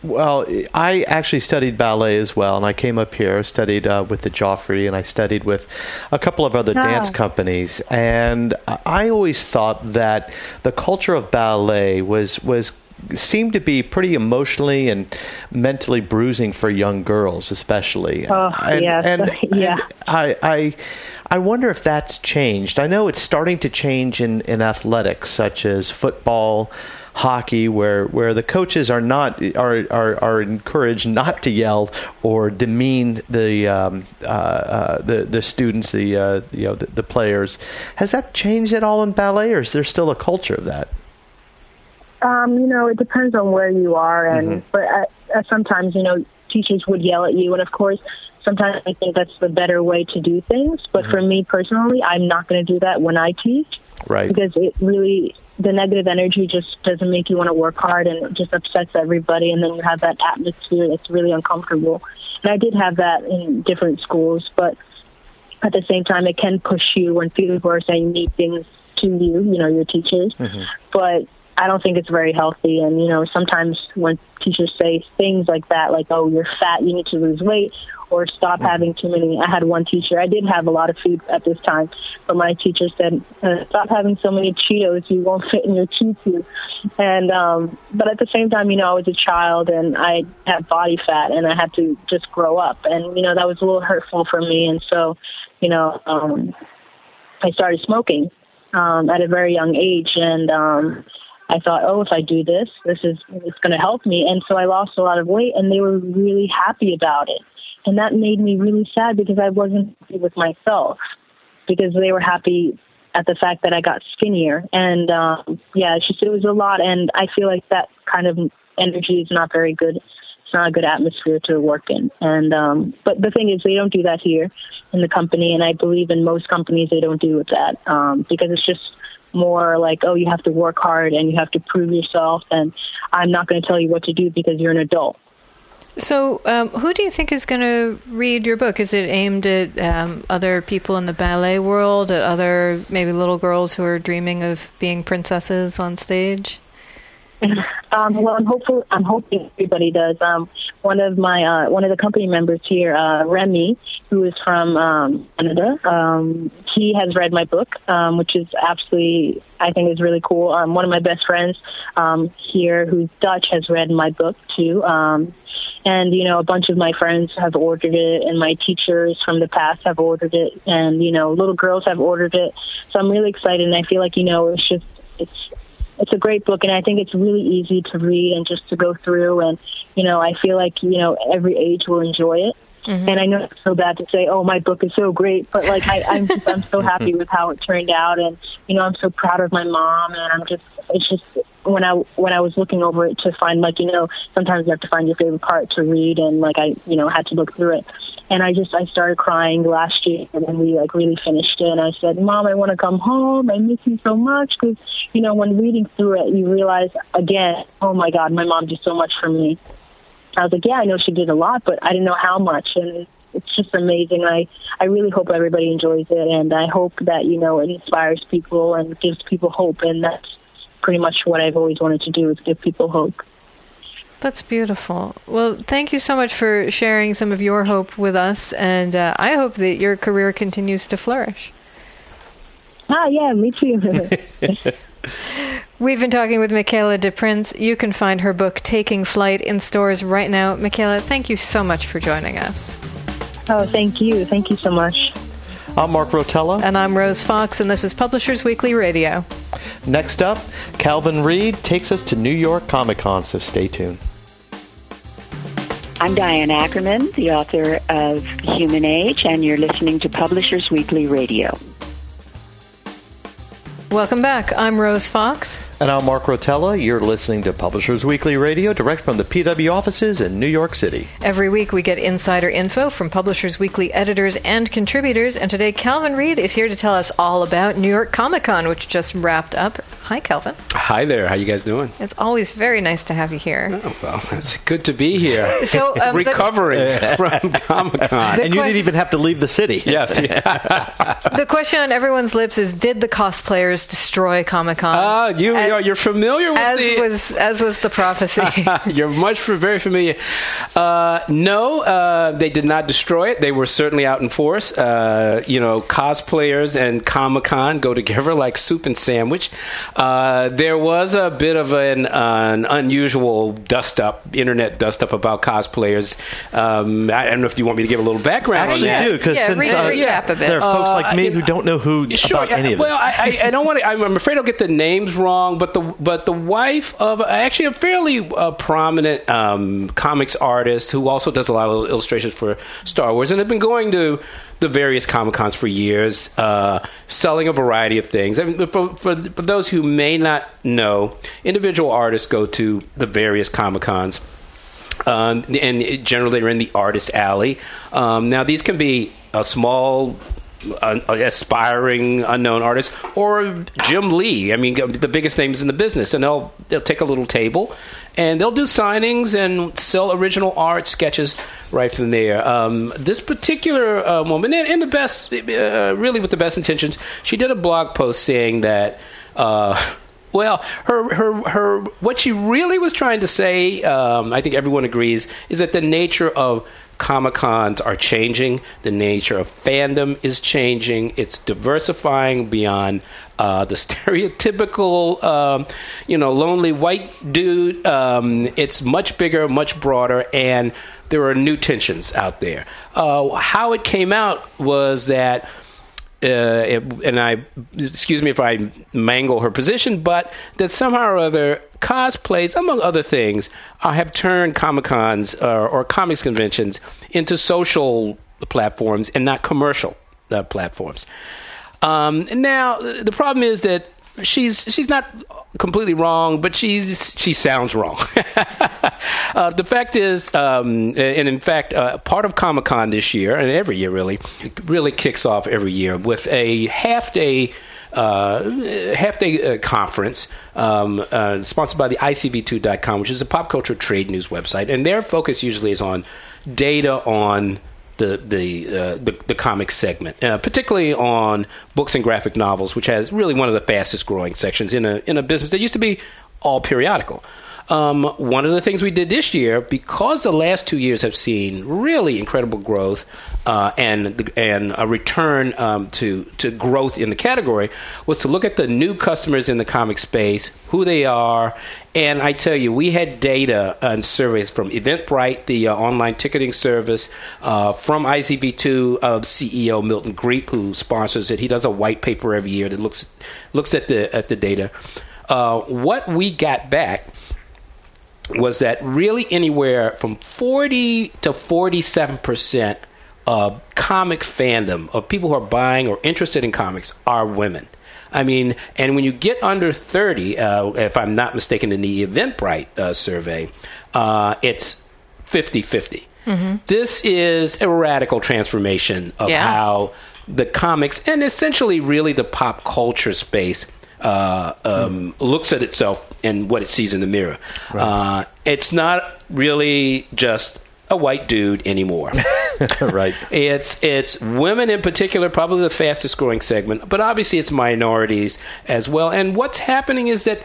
Well, I actually studied ballet as well, and I came up here, studied uh, with the Joffrey, and I studied with a couple of other ah. dance companies. And I always thought that the culture of ballet was was seem to be pretty emotionally and mentally bruising for young girls, especially. Oh, and, yes. and, yeah. And I, I, I wonder if that's changed. I know it's starting to change in, in athletics, such as football, hockey, where, where the coaches are not are, are, are encouraged not to yell or demean the um, uh, uh, the the students, the uh, you know the, the players. Has that changed at all in ballet, or is there still a culture of that? Um, you know, it depends on where you are, and mm-hmm. but sometimes you know teachers would yell at you, and of course, sometimes I think that's the better way to do things. But mm-hmm. for me personally, I'm not going to do that when I teach, right? Because it really the negative energy just doesn't make you want to work hard, and it just upsets everybody, and then you have that atmosphere that's really uncomfortable. And I did have that in different schools, but at the same time, it can push you when people are saying mean things to you, you know, your teachers. Mm-hmm. But I don't think it's very healthy. And, you know, sometimes when teachers say things like that, like, oh, you're fat, you need to lose weight, or stop mm-hmm. having too many. I had one teacher, I did have a lot of food at this time, but my teacher said, uh, stop having so many Cheetos, you won't fit in your tutu. And, um, but at the same time, you know, I was a child and I had body fat and I had to just grow up. And, you know, that was a little hurtful for me. And so, you know, um, I started smoking um, at a very young age. And, um, I thought, oh, if I do this, this is it's going to help me. And so I lost a lot of weight, and they were really happy about it. And that made me really sad because I wasn't happy with myself because they were happy at the fact that I got skinnier. And um, yeah, it's just it was a lot, and I feel like that kind of energy is not very good. It's not a good atmosphere to work in. And um, but the thing is, they don't do that here in the company, and I believe in most companies they don't do that um, because it's just more like, oh, you have to work hard and you have to prove yourself, and I'm not going to tell you what to do because you're an adult. So, um, who do you think is going to read your book? Is it aimed at um, other people in the ballet world, at other maybe little girls who are dreaming of being princesses on stage? Um, well, I'm hopeful. I'm hoping everybody does. Um, one of my uh, one of the company members here, uh, Remy, who is from um, Canada, um, he has read my book, um, which is absolutely I think is really cool. Um, one of my best friends um, here, who's Dutch, has read my book too. Um, and you know, a bunch of my friends have ordered it, and my teachers from the past have ordered it, and you know, little girls have ordered it. So I'm really excited, and I feel like you know, it's just it's it's a great book and I think it's really easy to read and just to go through and you know I feel like you know every age will enjoy it. Mm-hmm. and I know it's so bad to say oh my book is so great but like I, I'm just, I'm so happy with how it turned out and you know I'm so proud of my mom and I'm just it's just when I when I was looking over it to find like you know sometimes you have to find your favorite part to read and like I you know had to look through it And I just I started crying last year when we like really finished it. And I said, "Mom, I want to come home. I miss you so much." Because you know, when reading through it, you realize again, oh my God, my mom did so much for me. I was like, yeah, I know she did a lot, but I didn't know how much. And it's just amazing. I I really hope everybody enjoys it, and I hope that you know it inspires people and gives people hope. And that's pretty much what I've always wanted to do is give people hope. That's beautiful. Well, thank you so much for sharing some of your hope with us, and uh, I hope that your career continues to flourish. Ah, yeah, me too. We've been talking with Michaela DePrince. You can find her book Taking Flight in stores right now. Michaela, thank you so much for joining us. oh, thank you. Thank you so much. I'm Mark Rotella. And I'm Rose Fox, and this is Publishers Weekly Radio. Next up, Calvin Reid takes us to New York Comic Con, so stay tuned. I'm Diane Ackerman, the author of Human Age, and you're listening to Publishers Weekly Radio. Welcome back. I'm Rose Fox. And I'm Mark Rotella. You're listening to Publishers Weekly Radio, direct from the PW offices in New York City. Every week we get insider info from Publishers Weekly editors and contributors, and today Calvin Reid is here to tell us all about New York Comic Con, which just wrapped up. Hi, Calvin. Hi there. How you guys doing? It's always very nice to have you here. Oh, well, it's good to be here. So, um, the- recovering from Comic Con. And you que- didn't even have to leave the city. Yes. Yeah. The question on everyone's lips is: Did the cosplayers destroy Comic Con? Ah, you As- are you're familiar with as the. was as was the prophecy. you're much for, very familiar. Uh, no, uh, they did not destroy it. They were certainly out in force. Uh, you know, cosplayers and Comic Con go together like soup and sandwich. Uh, there was a bit of an, an unusual dust up, internet dust up about cosplayers. Um, I don't know if you want me to give a little background Actually, on that. do because Yeah, since re- uh, recap a bit. there are folks Uh, like me you who don't know who Sure. about any of this. well, I, I, I don't want to. I'm afraid I'll get the names wrong, but the but the wife of actually a fairly uh, prominent um, comics artist who also does a lot of illustrations for Star Wars, and have been going to the various comic cons for years, uh, selling a variety of things. For, for, for those who may not know, individual artists go to the various comic cons. Um, and generally, they're in the artist alley. Um, now, these can be a small an aspiring unknown artist or Jim Lee. I mean, the biggest names in the business, and they'll they'll take a little table and they'll do signings and sell original art sketches right from there. Um, this particular uh, woman, and the best, uh, really with the best intentions, she did a blog post saying that. Uh, well, her, her, her, what she really was trying to say, um, I think everyone agrees, is that the nature of Comic Cons are changing. The nature of fandom is changing. It's diversifying beyond uh, the stereotypical, um, you know, lonely white dude. Um, it's much bigger, much broader, and there are new tensions out there. Uh, how it came out was that uh, it, and I excuse me if I mangle her position, but that somehow or other cosplays, among other things, uh, have turned Comic Cons uh, or comics conventions into social platforms and not commercial uh, platforms. Um, now the problem is that she's she's not completely wrong, but she's she sounds wrong. uh, the fact is, um, and in fact, uh, part of Comic Con this year and every year really really kicks off every year with a half day. Uh, half day uh, conference um, uh, sponsored by the ICV2.com, which is a pop culture trade news website, and their focus usually is on data on the the uh, the, the comic segment, uh, particularly on books and graphic novels, which has really one of the fastest growing sections in a in a business that used to be all periodical. Um, one of the things we did this year, because the last two years have seen really incredible growth uh, and and a return um, to to growth in the category, was to look at the new customers in the comic space, who they are, and I tell you, we had data and surveys from Eventbrite, the uh, online ticketing service, uh, from ICV2 uh, CEO Milton Griepp, who sponsors it. He does a white paper every year that looks looks at the at the data. Uh, what we got back was that really anywhere from 40 to 47 percent of comic fandom of people who are buying or interested in comics are women. I mean, and when you get under 30, uh, if I'm not mistaken, in the Eventbrite uh, survey, uh, it's 50 50. This is a radical transformation of Yeah. how the comics and essentially really the pop culture space uh, um, looks at itself and what it sees in the mirror. Uh, it's not really just a white dude anymore. right. It's it's women in particular, probably the fastest growing segment, but obviously it's minorities as well. And what's happening is that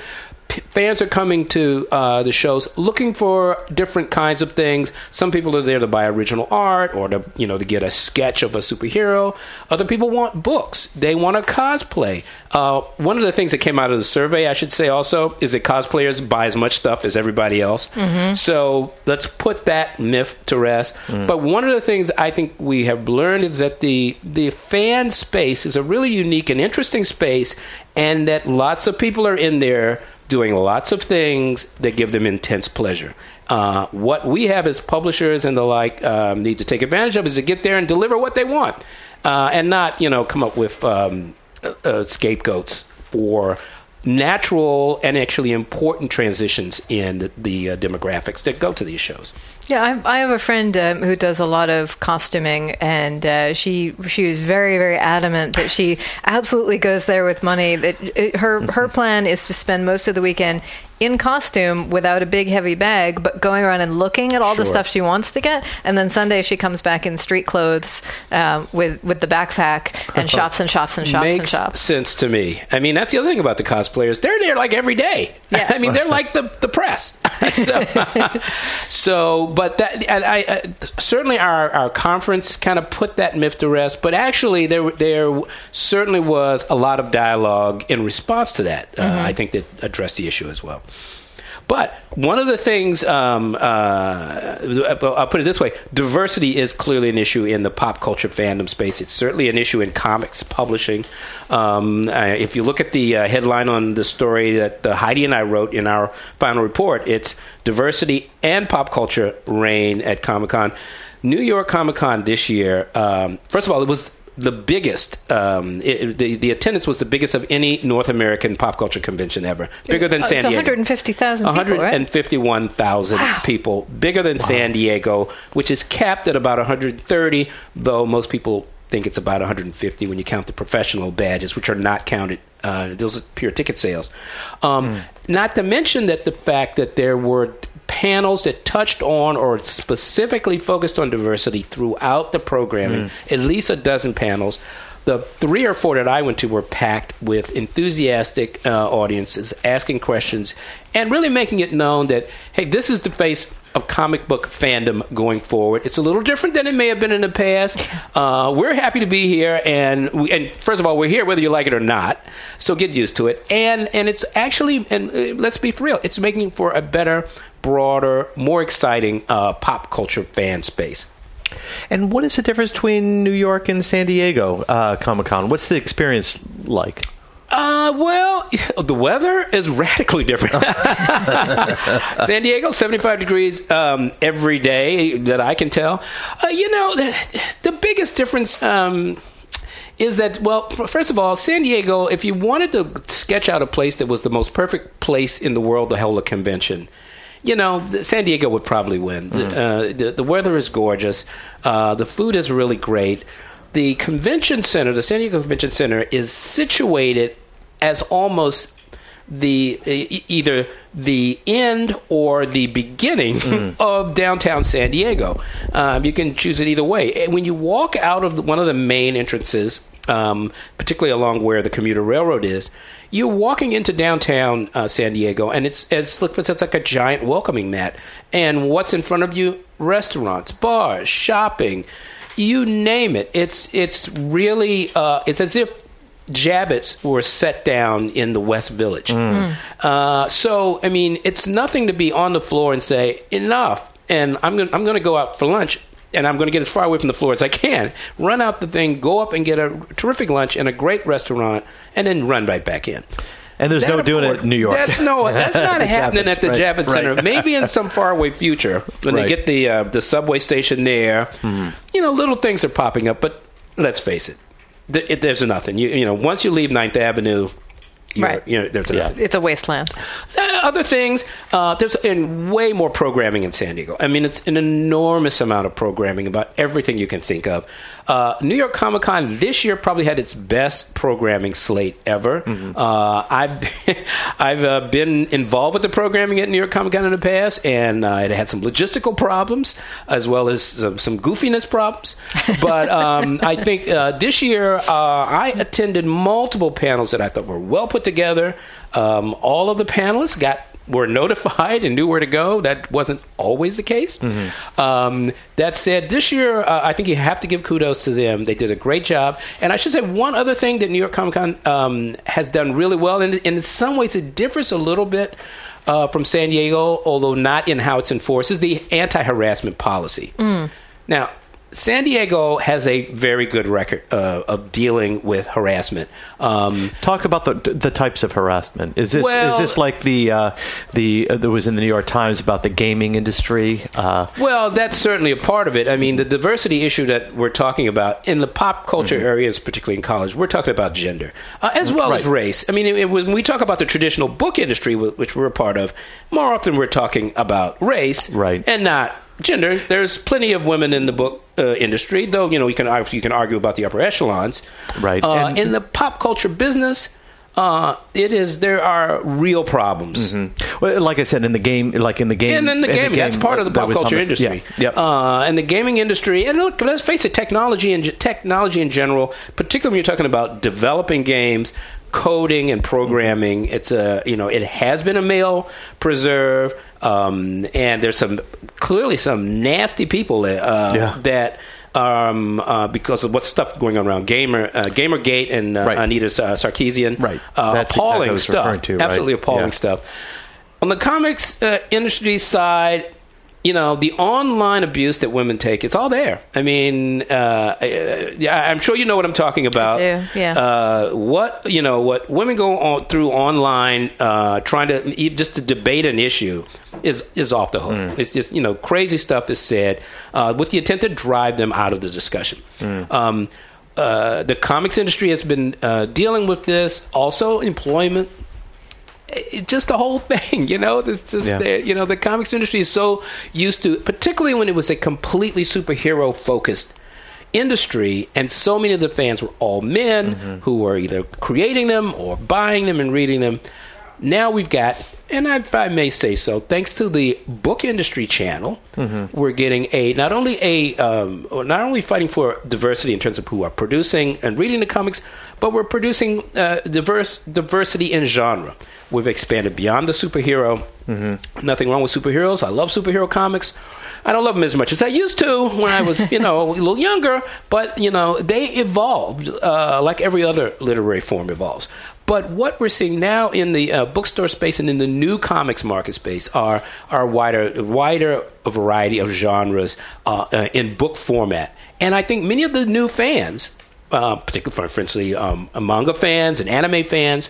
p- fans are coming to uh, the shows looking for different kinds of things. Some people are there to buy original art or to you know to get a sketch of a superhero. Other people want books. They want to cosplay. Uh, one of the things that came out of the survey, I should say, also is that cosplayers buy as much stuff as everybody else. So let's put that myth to rest. But one of the things I think we have learned is that the the fan space is a really unique and interesting space, and that lots of people are in there doing lots of things that give them intense pleasure. Uh, what we have as publishers and the like um, need to take advantage of is to get there and deliver what they want, uh, and not you know come up with um, uh, scapegoats for natural and actually important transitions in the, the uh, demographics that go to these shows. Yeah, I, I have a friend um, who does a lot of costuming, and uh, she she was very very adamant that she absolutely goes there with money. That it, her her plan is to spend most of the weekend in costume without a big heavy bag, but going around and looking at all the stuff she wants to get, and then Sunday she comes back in street clothes um, with with the backpack and shops and shops and shops Makes and shops. sense to me. I mean, that's the other thing about the cosplayers. They're there like every day. Yeah. I mean, they're like the, the press. so, so, but that, and I, I certainly our, our conference kind of put that myth to rest. But actually, there there certainly was a lot of dialogue in response to that. Uh, I think that addressed the issue as well. But one of the things, um, uh, I'll put it this way: diversity is clearly an issue in the pop culture fandom space. It's certainly an issue in comics publishing. Um, uh, if you look at the uh, headline on the story that uh, Heidi and I wrote in our final report, it's diversity and pop culture reign at Comic Con. New York Comic Con this year. Um, first of all, it was the biggest. Um, it, the the attendance was the biggest of any North American pop culture convention ever, bigger than Oh, San it's Diego. 150,000 people, right? 151,000 people, bigger than San Diego, which is capped at about 130, though most people think it's about 150 when you count the professional badges, which are not counted. Uh, those are pure ticket sales. Um, Not to mention that the fact that there were panels that touched on or specifically focused on diversity throughout the programming, at least a dozen panels the three or four that I went to were packed with enthusiastic uh, audiences asking questions and really making it known that, hey, this is the face of comic book fandom going forward. It's a little different than it may have been in the past. Uh, we're happy to be here, and we, and first of all, we're here whether you like it or not. So get used to it, and and it's actually and uh, let's be for real, it's making for a better, broader, more exciting uh, pop culture fan space. And what is the difference between New York and San Diego uh, Comic Con? What's the experience like? Uh, well, the weather is radically different. San Diego, 75 degrees um, every day that I can tell. Uh, you know, the, the biggest difference um, is that, well, first of all, San Diego, if you wanted to sketch out a place that was the most perfect place in the world to hold a convention, you know, San Diego would probably win. The- Uh, the, the weather is gorgeous. Uh, the food is really great. The convention center, the San Diego Convention Center, is situated as almost the e- either the end or the beginning of downtown San Diego. Um, you can choose it either way. And when you walk out of one of the main entrances, um, particularly along where the commuter railroad is, you're walking into downtown uh, San Diego, and it's it's look it's like a giant welcoming mat. And what's in front of you? Restaurants, bars, shopping, you name it. It's it's really uh, it's as if Javits were set down in the West Village. Uh, so, I mean, it's nothing to be on the floor and say, enough. And I'm going to I'm gonna go out for lunch and I'm going to get as far away from the floor as I can. Run out the thing, go up and get a terrific lunch in a great restaurant, and then run right back in. And there's no That doing it in New York. That's no, that's not happening at the right, Javits right. Center. Maybe in some faraway future when Right. they get the uh, the subway station there. Mm-hmm. You know, little things are popping up, but let's face it, th- it there's nothing. You you know, once you leave Ninth Avenue, Right. You know, there's a, Yeah. It's a wasteland. uh, other things, uh, there's and way more programming in San Diego. I mean, it's an enormous amount of programming about everything you can think of. Uh, New York Comic Con this year probably had its best programming slate ever. Uh, I've I've uh, been involved with the programming at New York Comic Con in the past, and uh, it had some logistical problems as well as some, some goofiness problems. But um, I think uh, this year uh, I attended multiple panels that I thought were well put together. Um, all of the panelists got were notified and knew where to go. That wasn't always the case. Um, that said, this year uh, I think you have to give kudos to them. They did a great job. And I should say one other thing that New York Comic Con um, has done really well, and, and in some ways it differs a little bit. Uh, from San Diego, although not in how it's enforced, is the anti-harassment policy. Now, San Diego has a very good record uh, of dealing with harassment. Um, Talk about the the types of harassment. Is this Well- is this like the uh, the uh, that was in the New York Times about the gaming industry? Uh, Well, that's certainly a part of it. I mean, the diversity issue that we're talking about in the pop culture Mm-hmm. areas, particularly in college, we're talking about gender uh, as well as race. I mean, it, it- when we talk about the traditional book industry, which we're a part of, more often we're talking about race, Right. and not gender. There's plenty of women in the book uh, industry, though. You know, you can argue, you can argue about the upper echelons, Right. Uh, And- in the pop culture business. Uh, it is. There are real problems. well, like I said, in the game, like in the game, And then the in gaming, that's part of the pop culture the- industry. Yeah, yep. Uh, and the gaming industry, and look, let's face it, technology and technology in general, particularly when you're talking about developing games, coding and programming, it's a you know it has been a male preserve, um, and there's some clearly some nasty people that, uh, Yeah. that. Um, uh, because of what's stuff going on around Gamer, uh, Gamergate, and uh, Right. Anita Sarkeesian, Right. Uh, That's exactly appalling what stuff, to, right. absolutely appalling Yeah. stuff. On the comics uh, industry side, you know, the online abuse that women take, it's all there. I mean, uh, uh, yeah, I'm sure you know what I'm talking about. I do, yeah. Uh, what, you know, what women go on through online uh, trying to e- just to debate an issue is is off the hook. Mm. It's just, you know, crazy stuff is said uh, with the intent to drive them out of the discussion. Mm. Um, uh, the comics industry has been uh, dealing with this. Also, employment it, just the whole thing, you know. this just Yeah. the- you know the comics industry is so used to, particularly when it was a completely superhero focused industry, and so many of the fans were all men mm-hmm. who were either creating them or buying them and reading them. Now we've got, and if I may say so, thanks to the book industry channel, we're getting a not only a um, not only fighting for diversity in terms of who are producing and reading the comics, but we're producing uh, diverse diversity in genre. We've expanded beyond the superhero. Nothing wrong with superheroes. I love superhero comics. I don't love them as much as I used to when I was, you know, a little younger. But you know, they evolved uh, like every other literary form evolves. But what we're seeing now in the uh, bookstore space and in the new comics market space are are wider wider variety of genres uh, uh, in book format. And I think many of the new fans, uh, particularly for, for instance, um, manga fans and anime fans,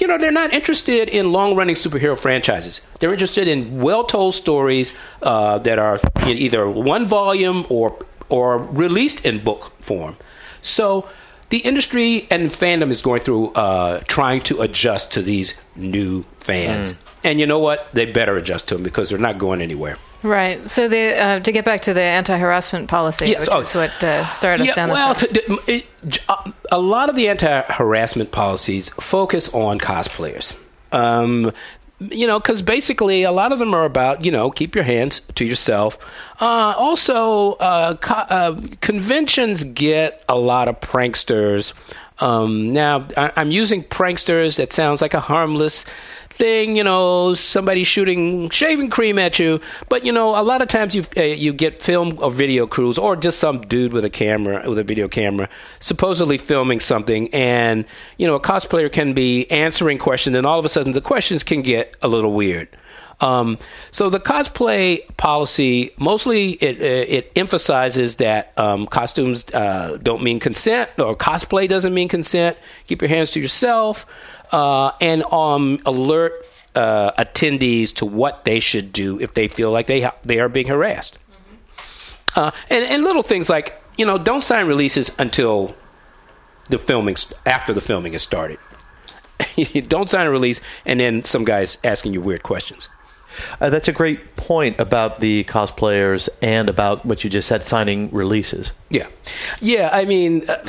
you know, they're not interested in long running superhero franchises. They're interested in well told stories uh, that are in either one volume or or released in book form. So the industry and fandom is going through uh, trying to adjust to these new fans. And you know what? They better adjust to them because they're not going anywhere. Right. So the uh, to get back to the anti-harassment policy, Yes, which oh. is what uh, started us down well, this path. it- uh, a lot of the anti-harassment policies focus on cosplayers. Um, you know, because basically a lot of them are about you know keep your hands to yourself. Uh, also, uh, co- uh, conventions get a lot of pranksters. Um, now, I- I'm using pranksters. That sounds like a harmless thing, you know, somebody shooting shaving cream at you. But you know, a lot of times you uh, you get film or video crews, or just some dude with a camera with a video camera, supposedly filming something, and you know, a cosplayer can be answering questions, and all of a sudden the questions can get a little weird. Um, so the cosplay policy mostly it, uh, it emphasizes that um, costumes uh, don't mean consent or cosplay doesn't mean consent. Keep your hands to yourself uh, and um, alert uh, attendees to what they should do if they feel like they ha- they are being harassed. Uh, and, and little things like you know don't sign releases until the filming after the filming has started don't sign a release, and then some guys asking you weird questions. Uh, that's a great point about the cosplayers and about what you just said, signing releases. Yeah, yeah. I mean, uh,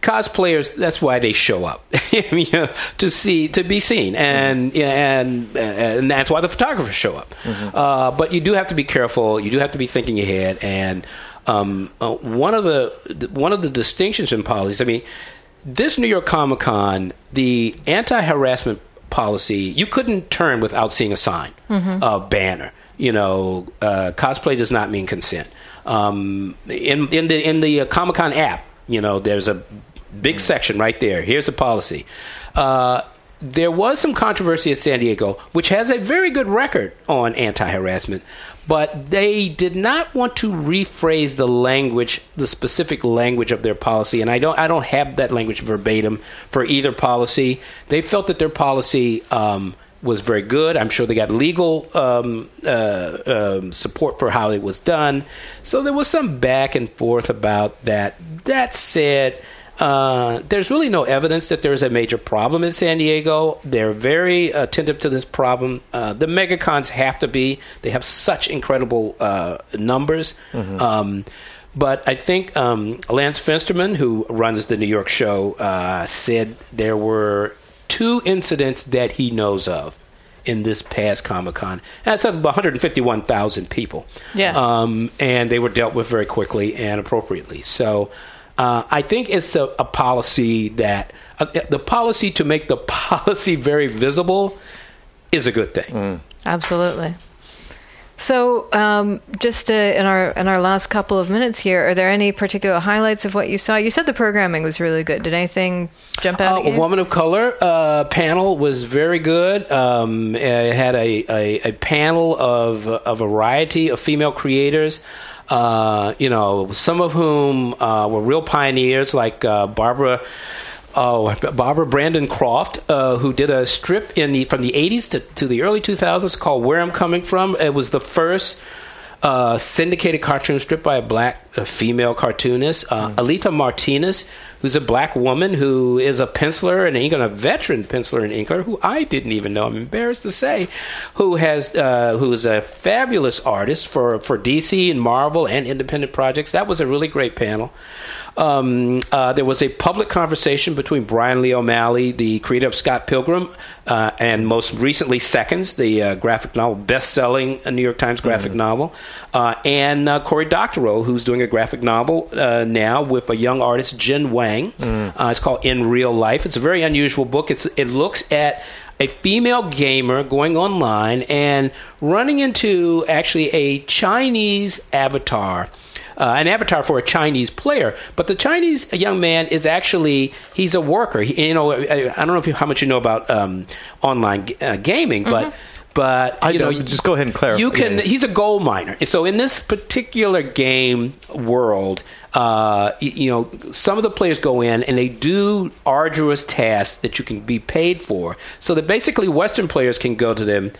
cosplayers. That's why they show up, you know, to see to be seen, and mm-hmm. and and that's why the photographers show up. Mm-hmm. Uh, but you do have to be careful. You do have to be thinking ahead. And um, uh, one of the one of the distinctions in policies. I mean, this New York Comic Con, the anti harassment policy, you couldn't turn without seeing a sign, mm-hmm. a banner. You know, uh, cosplay does not mean consent. Um, in in the in the uh, Comic Con app, you know, there's a big mm. section right there. Here's a policy. Uh, there was some controversy at San Diego, which has a very good record on anti harassment, but they did not want to rephrase the language, the specific language of their policy. And I don't, I don't have that language verbatim for either policy. They felt that their policy um, was very good. I'm sure they got legal um, uh, um, support for how it was done. So there was some back and forth about that. That said, uh, there's really no evidence that there's a major problem in San Diego. They're very attentive to this problem. Uh, the megacons have to be. They have such incredible uh, numbers. Mm-hmm. Um, but I think um, Lance Fensterman, who runs the New York show, uh, said there were two incidents that he knows of in this past Comic Con. That's about 151,000 people. Yeah. Um, and they were dealt with very quickly and appropriately. So uh, I think it's a, a policy that uh, the policy to make the policy very visible is a good thing. Mm. Absolutely. So, um, just uh, in our in our last couple of minutes here, are there any particular highlights of what you saw? You said the programming was really good. Did anything jump out? Uh, a Woman of Color uh, panel was very good. Um, it had a, a, a panel of a variety of female creators. Uh, you know, some of whom uh, were real pioneers, like uh, Barbara. Oh, Barbara Brandon Croft, uh, who did a strip in the from the 80s to, to the early 2000s called "Where I'm Coming From." It was the first uh, syndicated cartoon strip by a black female cartoonist, uh, mm. Alitha Martinez, who's a black woman who is a penciler and inker, a veteran penciler and inker, who I didn't even know. I'm embarrassed to say, who has uh, who is a fabulous artist for for DC and Marvel and independent projects. That was a really great panel. Um, uh, there was a public conversation between Brian Lee O'Malley, the creator of Scott Pilgrim, uh, and most recently Seconds, the uh, graphic novel, best-selling New York Times graphic mm-hmm. novel, uh, and uh, Cory Doctorow, who's doing a graphic novel uh, now with a young artist, Jen Wang. Mm. it's called In Real Life. It's a very unusual book. It's, it looks at a female gamer going online and running into actually a Chinese avatar uh, an avatar for a Chinese player. But the Chinese young man is actually he's a worker. He, you know, I, I, don't know if you, how much you know about um, online uh, gaming, mm-hmm. but but I you know, just go ahead and clarify. You can. He's a gold miner. So in this particular game world, uh, you know, some of the players go in and they do arduous tasks that you can be paid for. So that basically Western players can go to them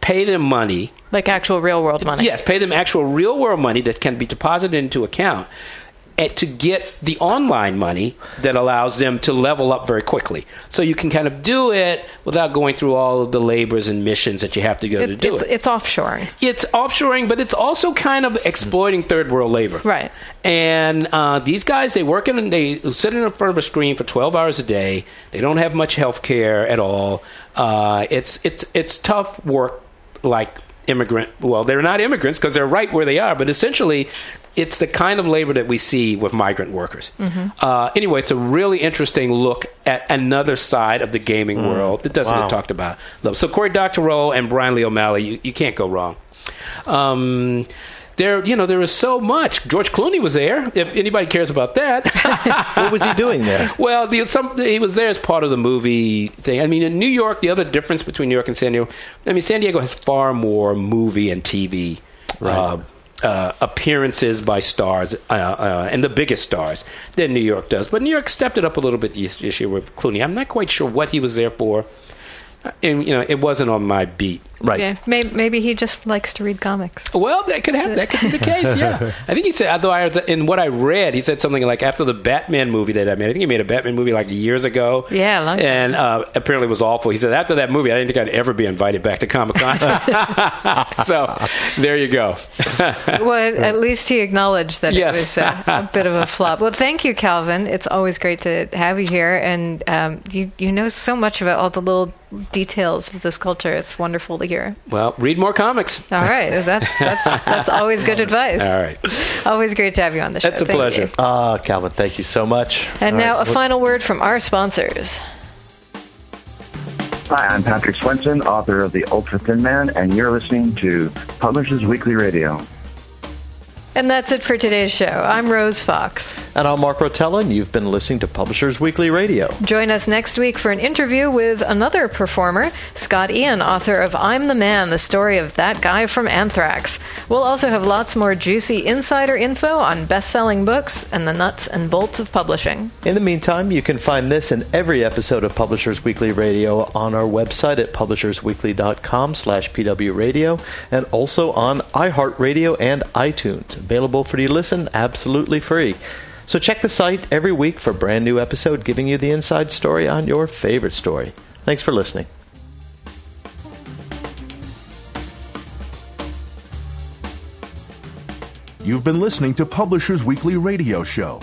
pay them money. Like actual real world money. Yes, pay them actual real world money that can be deposited into account and to get the online money that allows them to level up very quickly. So you can kind of do it without going through all of the labors and missions that you have to go it, to do it's, it. It's offshoring. It's offshoring, but it's also kind of exploiting third world labor. Right. And uh, these guys, they work in and they sit in front of a screen for 12 hours a day. They don't have much health care at all. Uh, it's it's it's tough work like immigrant. Well, they're not immigrants because they're right where they are, but essentially, it's the kind of labor that we see with migrant workers. Mm-hmm. Uh, anyway, it's a really interesting look at another side of the gaming mm. world that doesn't wow. get talked about. So Cory Doctorow and Brian Lee O'Malley, you, you can't go wrong. Um, there, you know, there was so much. George Clooney was there. If anybody cares about that, what was he doing there? Well, the, some, he was there as part of the movie thing. I mean, in New York, the other difference between New York and San Diego, I mean, San Diego has far more movie and TV. Right. Uh, uh, appearances by stars uh, uh, and the biggest stars than New York does. But New York stepped it up a little bit this year with Clooney. I'm not quite sure what he was there for. And, you know, it wasn't on my beat. Right. Yeah, maybe, maybe he just likes to read comics. Well, that could happen. That could be the case. Yeah, I think he said. Although I in what I read, he said something like after the Batman movie that I made. I think he made a Batman movie like years ago. Yeah, long time. and uh, apparently it was awful. He said after that movie, I didn't think I'd ever be invited back to Comic Con. so there you go. well, at least he acknowledged that Yes. it was a, a bit of a flop. Well, thank you, Calvin. It's always great to have you here, and um, you you know so much about all the little details of this culture. It's wonderful to hear. well, read more comics. All right, that, that's that's always good advice. All right. always great to have you on the show. That's a Thank pleasure. you. Ah, Calvin, thank you so much. And All now right, a final word from our sponsors. Hi, I'm Patrick Swenson, author of The Ultra Thin Man, and you're listening to Publishers Weekly Radio. And that's it for today's show. I'm Rose Fox. And I'm Mark Rotella, and you've been listening to Publishers Weekly Radio. Join us next week for an interview with another performer, Scott Ian, author of I'm the Man, the story of that guy from Anthrax. We'll also have lots more juicy insider info on best selling books and the nuts and bolts of publishing. In the meantime, you can find this and every episode of Publishers Weekly Radio on our website at publishersweekly.com slash pwradio and also on iHeartRadio and iTunes. Available for you to listen absolutely free. So check the site every week for a brand new episode giving you the inside story on your favorite story. Thanks for listening. You've been listening to Publishers Weekly Radio Show.